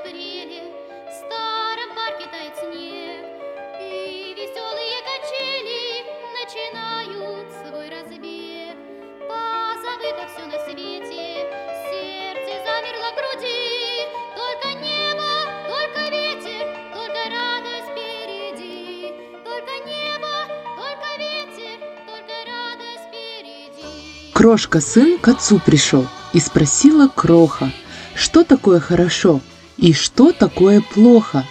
апреле. В старом парке тает снег И веселые качели Начинают свой разбег. Позабыто все на свете Сердце замерло в груди. Только небо, только ветер Только радость впереди. Только небо, только ветер Только радость впереди. Крошка сын к отцу пришел и спросила Кроха, что такое хорошо и что такое плохо.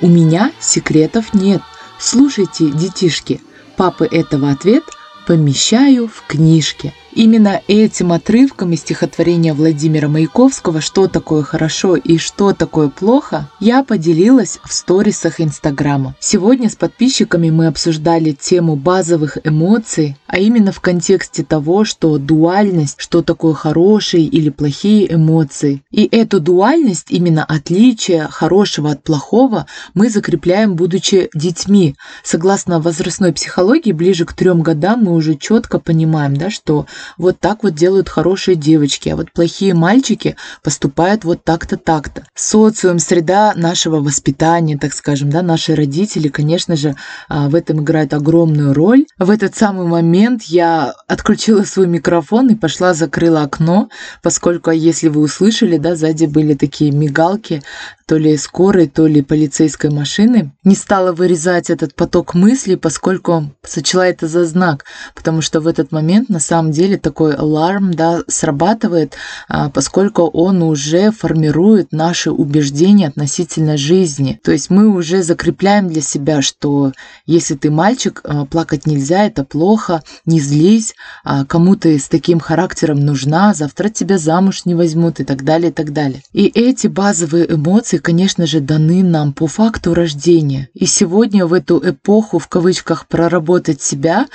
У меня секретов нет. Слушайте, детишки, папы этого ответ помещаю в книжке. Именно этим отрывком из стихотворения Владимира Маяковского «Что такое хорошо и что такое плохо» я поделилась в сторисах Инстаграма. Сегодня с подписчиками мы обсуждали тему базовых эмоций, а именно в контексте того, что дуальность, что такое хорошие или плохие эмоции. И эту дуальность, именно отличие хорошего от плохого, мы закрепляем, будучи детьми. Согласно возрастной психологии, ближе к трем годам мы уже четко понимаем, да, что вот так вот делают хорошие девочки, а вот плохие мальчики поступают вот так-то, так-то. Социум, среда нашего воспитания, так скажем, да, наши родители, конечно же, а, в этом играют огромную роль. В этот самый момент я отключила свой микрофон и пошла закрыла окно, поскольку, если вы услышали, да, сзади были такие мигалки, то ли скорой, то ли полицейской машины. Не стала вырезать этот поток мыслей, поскольку сочла это за знак, потому что в этот момент на самом деле такой аларм да, срабатывает, а, поскольку он уже формирует наши убеждения относительно жизни. То есть мы уже закрепляем для себя, что если ты мальчик, а, плакать нельзя, это плохо, не злись, а кому ты с таким характером нужна, завтра тебя замуж не возьмут и так далее, и так далее. И эти базовые эмоции, конечно же, даны нам по факту рождения. И сегодня в эту эпоху, в кавычках, проработать себя,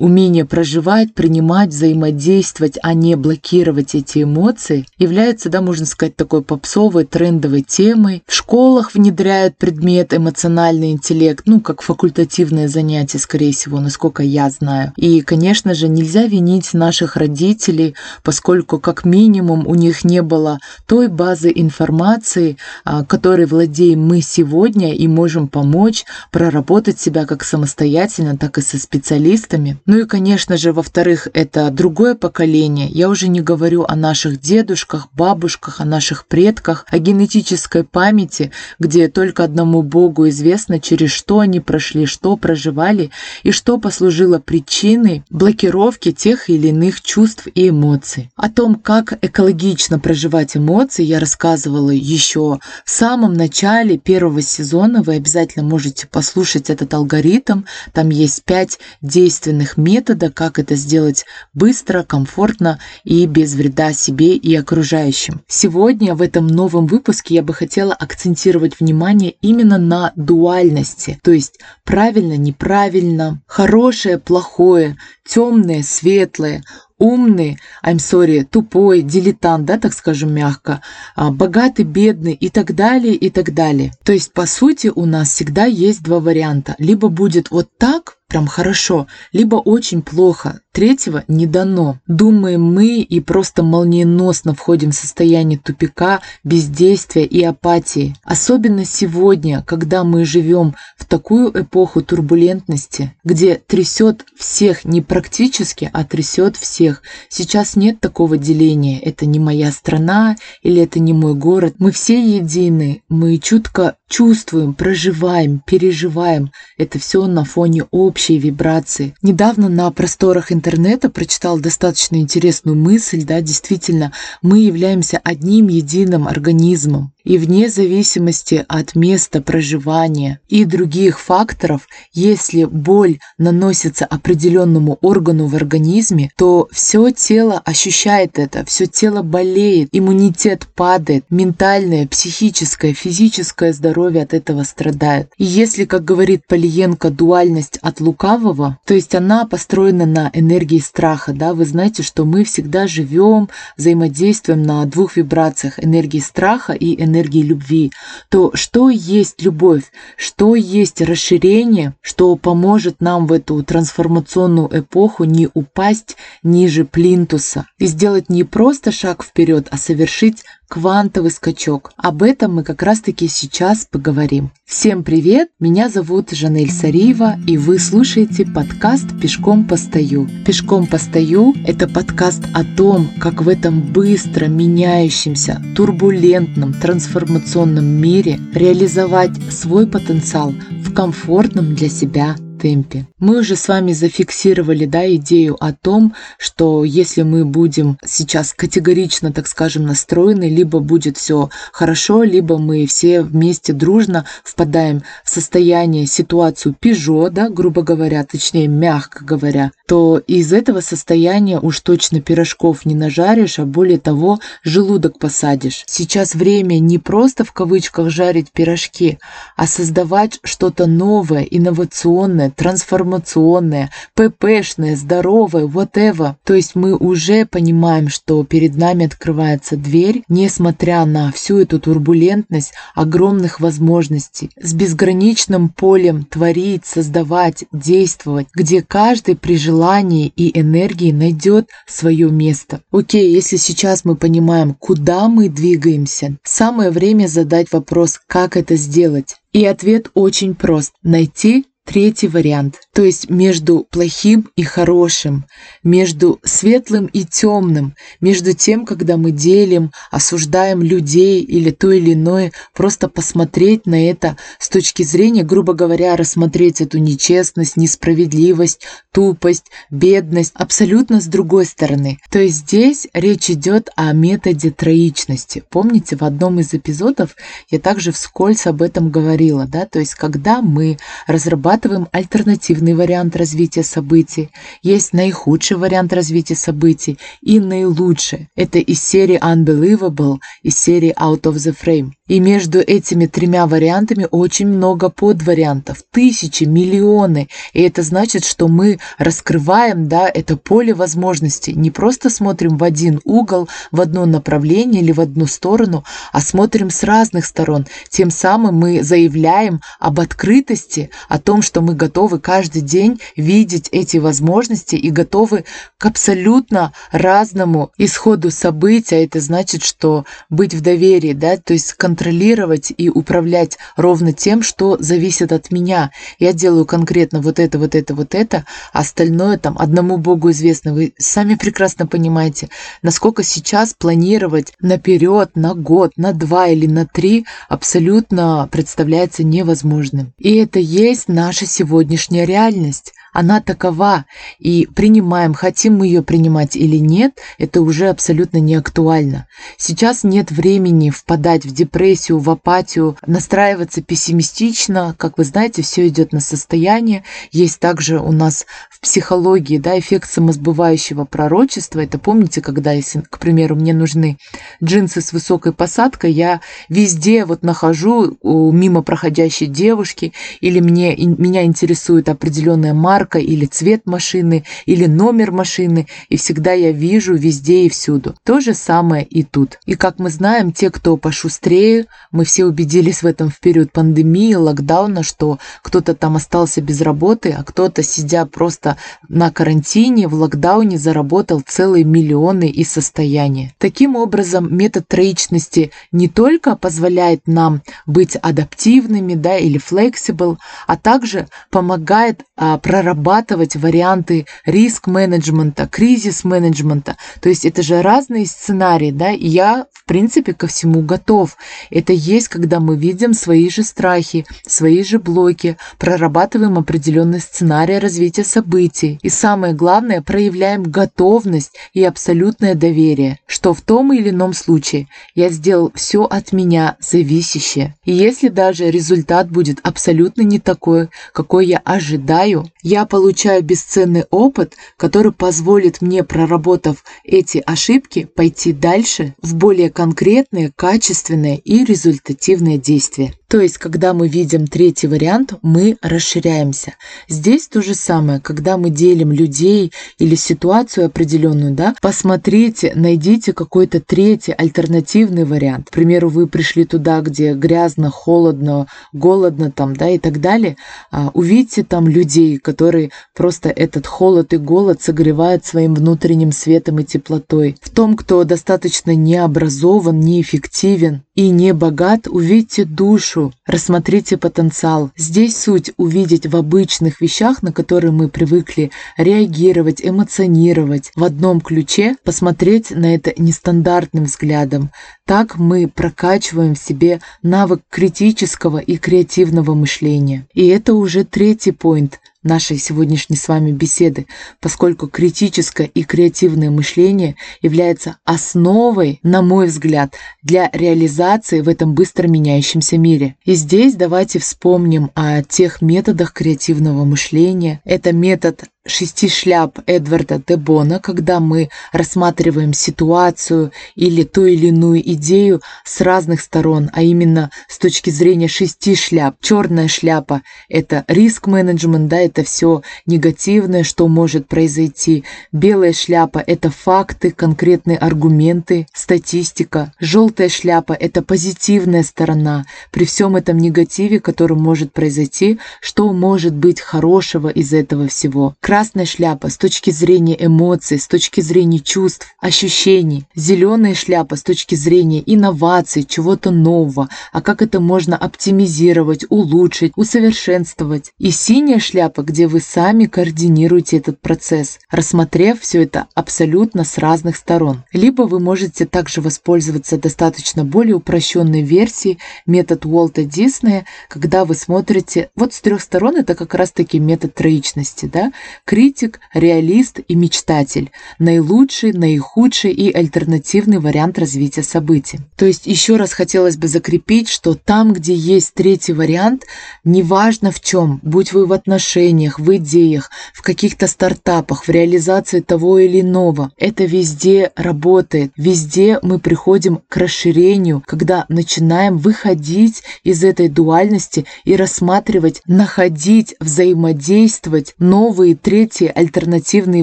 умение проживать, принимать, взаимодействовать, а не блокировать эти эмоции, является, да, можно сказать, такой попсовой, трендовой темой. В школах внедряют предмет эмоциональный интеллект, ну, как факультативное занятие, скорее всего, насколько я знаю. И, конечно же, нельзя винить наших родителей, поскольку, как минимум, у них не было той базы информации, а, которой владеем мы сегодня и можем помочь проработать себя как самостоятельно, так и со специалистами. Ну и, конечно же, во-вторых, это другое поколение. Я уже не говорю о наших дедушках, бабушках, о наших предках, о генетической памяти, где только одному Богу известно, через что они прошли, что проживали и что послужило причиной блокировки тех или иных чувств и эмоций. О том, как экологично проживать эмоции, я рассказывала еще в самом начале первого сезона. Вы обязательно можете послушать этот алгоритм. Там есть пять действенных методов, как это сделать быстро быстро, комфортно и без вреда себе и окружающим. Сегодня в этом новом выпуске я бы хотела акцентировать внимание именно на дуальности, то есть правильно, неправильно, хорошее, плохое, темное, светлое, умный, I'm sorry, тупой, дилетант, да, так скажем мягко, а, богатый, бедный и так далее, и так далее. То есть, по сути, у нас всегда есть два варианта. Либо будет вот так, прям хорошо, либо очень плохо. Третьего не дано. Думаем мы и просто молниеносно входим в состояние тупика, бездействия и апатии. Особенно сегодня, когда мы живем в такую эпоху турбулентности, где трясет всех не практически, а трясет всех. Сейчас нет такого деления. Это не моя страна или это не мой город. Мы все едины. Мы чутко чувствуем, проживаем, переживаем. Это все на фоне общей вибрации. Недавно на просторах интернета прочитал достаточно интересную мысль, да, действительно, мы являемся одним единым организмом. И вне зависимости от места проживания и других факторов, если боль наносится определенному органу в организме, то все тело ощущает это, все тело болеет, иммунитет падает, ментальное, психическое, физическое здоровье от этого страдает. И если, как говорит Полиенко, дуальность от лукавого, то есть она построена на энергии страха, да, вы знаете, что мы всегда живем, взаимодействуем на двух вибрациях энергии страха и энергии энергии любви, то что есть любовь, что есть расширение, что поможет нам в эту трансформационную эпоху не упасть ниже плинтуса и сделать не просто шаг вперед, а совершить квантовый скачок. Об этом мы как раз-таки сейчас поговорим. Всем привет! Меня зовут Жанель Сариева, и вы слушаете подкаст «Пешком постою». «Пешком постою» — это подкаст о том, как в этом быстро меняющемся, турбулентном, трансформационном мире реализовать свой потенциал в комфортном для себя темпе. Мы уже с вами зафиксировали да, идею о том, что если мы будем сейчас категорично, так скажем, настроены, либо будет все хорошо, либо мы все вместе дружно впадаем в состояние, ситуацию пижо, да, грубо говоря, точнее, мягко говоря, то из этого состояния уж точно пирожков не нажаришь, а более того, желудок посадишь. Сейчас время не просто в кавычках жарить пирожки, а создавать что-то новое, инновационное, трансформационное, ППшное, здоровое, whatever. То есть мы уже понимаем, что перед нами открывается дверь, несмотря на всю эту турбулентность огромных возможностей, с безграничным полем творить, создавать, действовать, где каждый при желании и энергии найдет свое место. Окей, если сейчас мы понимаем, куда мы двигаемся, самое время задать вопрос, как это сделать. И ответ очень прост. Найти Третий вариант, то есть между плохим и хорошим, между светлым и темным, между тем, когда мы делим, осуждаем людей или то или иное, просто посмотреть на это с точки зрения, грубо говоря, рассмотреть эту нечестность, несправедливость, тупость, бедность абсолютно с другой стороны. То есть здесь речь идет о методе троичности. Помните, в одном из эпизодов я также вскользь об этом говорила, да, то есть когда мы разрабатываем разрабатываем альтернативный вариант развития событий. Есть наихудший вариант развития событий и наилучший. Это из серии Unbelievable, из серии Out of the Frame. И между этими тремя вариантами очень много подвариантов, тысячи, миллионы. И это значит, что мы раскрываем да, это поле возможностей. Не просто смотрим в один угол, в одно направление или в одну сторону, а смотрим с разных сторон. Тем самым мы заявляем об открытости, о том, что мы готовы каждый день видеть эти возможности и готовы к абсолютно разному исходу событий. А это значит, что быть в доверии, да, то есть контролировать и управлять ровно тем, что зависит от меня. Я делаю конкретно вот это, вот это, вот это, а остальное там одному Богу известно. Вы сами прекрасно понимаете, насколько сейчас планировать наперед, на год, на два или на три абсолютно представляется невозможным. И это есть наша сегодняшняя реальность она такова, и принимаем, хотим мы ее принимать или нет, это уже абсолютно не актуально. Сейчас нет времени впадать в депрессию, в апатию, настраиваться пессимистично. Как вы знаете, все идет на состояние. Есть также у нас в психологии да, эффект самосбывающего пророчества. Это помните, когда, если, к примеру, мне нужны джинсы с высокой посадкой, я везде вот нахожу мимо проходящей девушки, или мне, меня интересует определенная марка, марка или цвет машины, или номер машины, и всегда я вижу везде и всюду. То же самое и тут. И как мы знаем, те, кто пошустрее, мы все убедились в этом в период пандемии, локдауна, что кто-то там остался без работы, а кто-то, сидя просто на карантине, в локдауне, заработал целые миллионы и состояния. Таким образом, метод троичности не только позволяет нам быть адаптивными да, или flexible, а также помогает а, проработать прорабатывать варианты риск-менеджмента, кризис-менеджмента. То есть это же разные сценарии, да, и я, в принципе, ко всему готов. Это есть, когда мы видим свои же страхи, свои же блоки, прорабатываем определенный сценарий развития событий. И самое главное, проявляем готовность и абсолютное доверие, что в том или ином случае я сделал все от меня зависящее. И если даже результат будет абсолютно не такой, какой я ожидаю, я я получаю бесценный опыт, который позволит мне, проработав эти ошибки, пойти дальше в более конкретные, качественные и результативные действия. То есть, когда мы видим третий вариант, мы расширяемся. Здесь то же самое, когда мы делим людей или ситуацию определенную, да, посмотрите, найдите какой-то третий альтернативный вариант. К примеру, вы пришли туда, где грязно, холодно, голодно там, да, и так далее. А, увидите там людей, которые просто этот холод и голод согревают своим внутренним светом и теплотой. В том, кто достаточно необразован, неэффективен и не богат, увидите душу, рассмотрите потенциал. Здесь суть увидеть в обычных вещах, на которые мы привыкли реагировать, эмоционировать в одном ключе, посмотреть на это нестандартным взглядом. Так мы прокачиваем в себе навык критического и креативного мышления. И это уже третий поинт нашей сегодняшней с вами беседы, поскольку критическое и креативное мышление является основой, на мой взгляд, для реализации в этом быстро меняющемся мире. И здесь давайте вспомним о тех методах креативного мышления. Это метод шести шляп Эдварда Дебона, когда мы рассматриваем ситуацию или ту или иную идею с разных сторон, а именно с точки зрения шести шляп. Черная шляпа – это риск-менеджмент, да, это все негативное, что может произойти. Белая шляпа – это факты, конкретные аргументы, статистика. Желтая шляпа – это позитивная сторона. При всем этом негативе, который может произойти, что может быть хорошего из этого всего красная шляпа с точки зрения эмоций, с точки зрения чувств, ощущений, зеленая шляпа с точки зрения инноваций, чего-то нового, а как это можно оптимизировать, улучшить, усовершенствовать. И синяя шляпа, где вы сами координируете этот процесс, рассмотрев все это абсолютно с разных сторон. Либо вы можете также воспользоваться достаточно более упрощенной версией метод Уолта Диснея, когда вы смотрите вот с трех сторон, это как раз-таки метод троичности, да, критик, реалист и мечтатель, наилучший, наихудший и альтернативный вариант развития событий. То есть еще раз хотелось бы закрепить, что там, где есть третий вариант, неважно в чем, будь вы в отношениях, в идеях, в каких-то стартапах, в реализации того или иного, это везде работает, везде мы приходим к расширению, когда начинаем выходить из этой дуальности и рассматривать, находить, взаимодействовать новые третьи альтернативные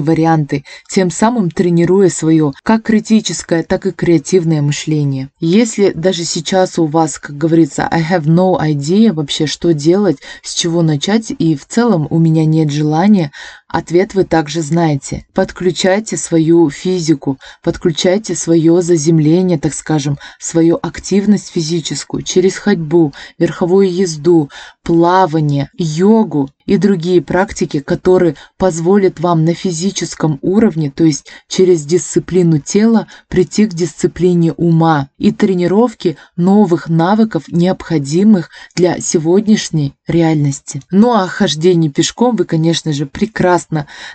варианты, тем самым тренируя свое как критическое, так и креативное мышление. Если даже сейчас у вас, как говорится, I have no idea вообще, что делать, с чего начать, и в целом у меня нет желания, Ответ вы также знаете. Подключайте свою физику, подключайте свое заземление, так скажем, свою активность физическую через ходьбу, верховую езду, плавание, йогу и другие практики, которые позволят вам на физическом уровне, то есть через дисциплину тела, прийти к дисциплине ума и тренировки новых навыков, необходимых для сегодняшней реальности. Ну а хождение пешком вы, конечно же, прекрасно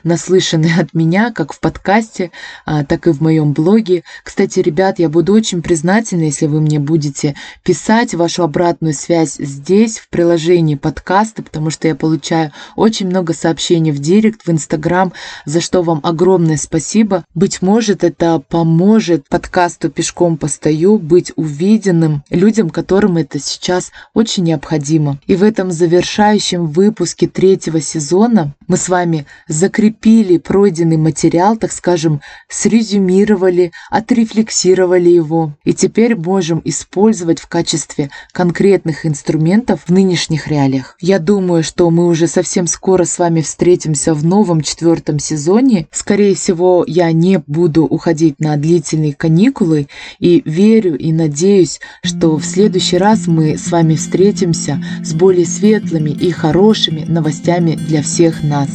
наслышаны от меня, как в подкасте, а, так и в моем блоге. Кстати, ребят, я буду очень признательна, если вы мне будете писать вашу обратную связь здесь, в приложении подкаста, потому что я получаю очень много сообщений в директ, в инстаграм, за что вам огромное спасибо. Быть может, это поможет подкасту «Пешком постою» быть увиденным людям, которым это сейчас очень необходимо. И в этом завершающем выпуске третьего сезона мы с вами закрепили пройденный материал, так скажем, срезюмировали, отрефлексировали его и теперь можем использовать в качестве конкретных инструментов в нынешних реалиях. Я думаю, что мы уже совсем скоро с вами встретимся в новом четвертом сезоне. Скорее всего, я не буду уходить на длительные каникулы и верю и надеюсь, что в следующий раз мы с вами встретимся с более светлыми и хорошими новостями для всех нас.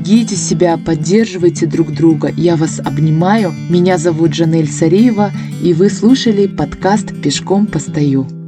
Берегите себя, поддерживайте друг друга. Я вас обнимаю. Меня зовут Жанель Сареева, и вы слушали подкаст «Пешком постою».